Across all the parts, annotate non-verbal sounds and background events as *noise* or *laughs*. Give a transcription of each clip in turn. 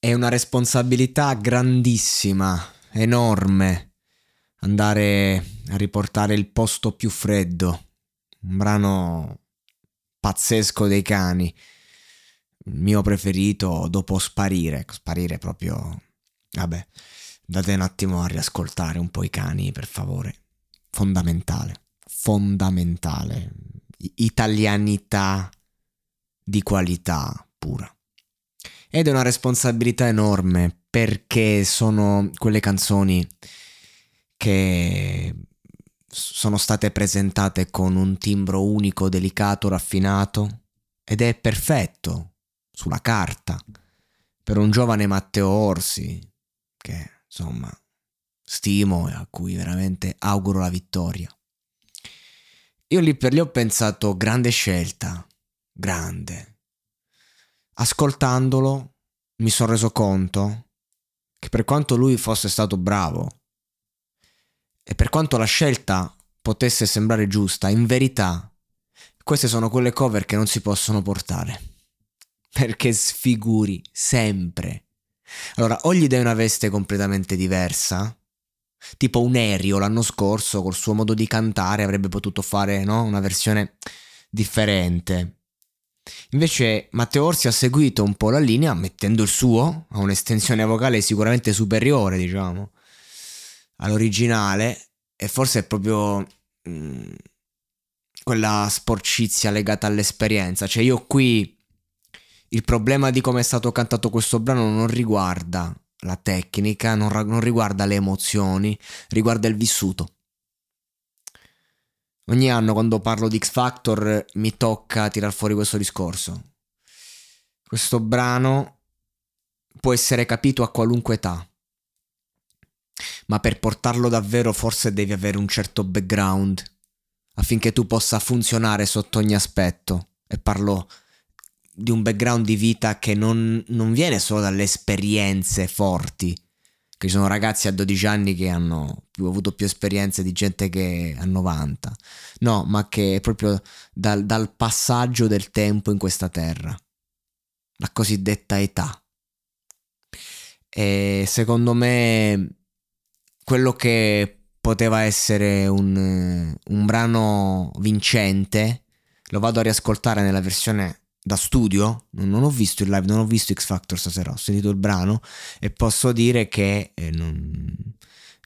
È una responsabilità grandissima, enorme, andare a riportare il posto più freddo. Un brano pazzesco dei cani. Il mio preferito dopo Sparire. Sparire proprio... Vabbè, date un attimo a riascoltare un po' i cani, per favore. Fondamentale. Fondamentale. Italianità di qualità pura. Ed è una responsabilità enorme perché sono quelle canzoni che sono state presentate con un timbro unico, delicato, raffinato ed è perfetto sulla carta per un giovane Matteo Orsi che insomma stimo e a cui veramente auguro la vittoria. Io lì per lì ho pensato grande scelta, grande ascoltandolo mi sono reso conto che per quanto lui fosse stato bravo e per quanto la scelta potesse sembrare giusta, in verità queste sono quelle cover che non si possono portare. *laughs* Perché sfiguri sempre. Allora, o gli dai una veste completamente diversa, tipo un Erio l'anno scorso col suo modo di cantare avrebbe potuto fare no? una versione differente. Invece Matteo Orsi ha seguito un po' la linea mettendo il suo, a un'estensione vocale sicuramente superiore, diciamo, all'originale e forse è proprio mh, mm, quella sporcizia legata all'esperienza. Cioè io qui il problema di come è stato cantato questo brano non riguarda la tecnica, non, non riguarda le emozioni, riguarda il vissuto. Ogni anno quando parlo di X Factor mi tocca tirar fuori questo discorso. Questo brano può essere capito a qualunque età, ma per portarlo davvero forse devi avere un certo background affinché tu possa funzionare sotto ogni aspetto. E parlo di un background di vita che non, non viene solo dalle esperienze forti, che sono ragazzi a 12 anni che hanno più, avuto più esperienze di gente che ha 90. No, ma che è proprio dal, dal passaggio del tempo in questa terra. La cosiddetta età. E secondo me quello che poteva essere un, un brano vincente lo vado a riascoltare nella versione da studio, non ho visto il live, non ho visto X Factor stasera, ho sentito il brano e posso dire che eh, non,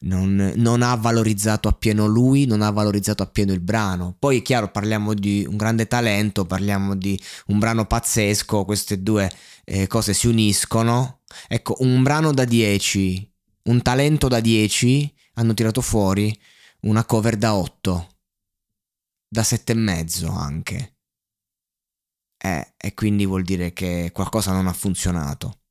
non, non, ha valorizzato appieno lui, non ha valorizzato appieno il brano. Poi è chiaro, parliamo di un grande talento, parliamo di un brano pazzesco, queste due eh, cose si uniscono. Ecco, un brano da 10, un talento da 10 hanno tirato fuori una cover da 8, da 7,5 anche eh, e quindi vuol dire che qualcosa non ha funzionato.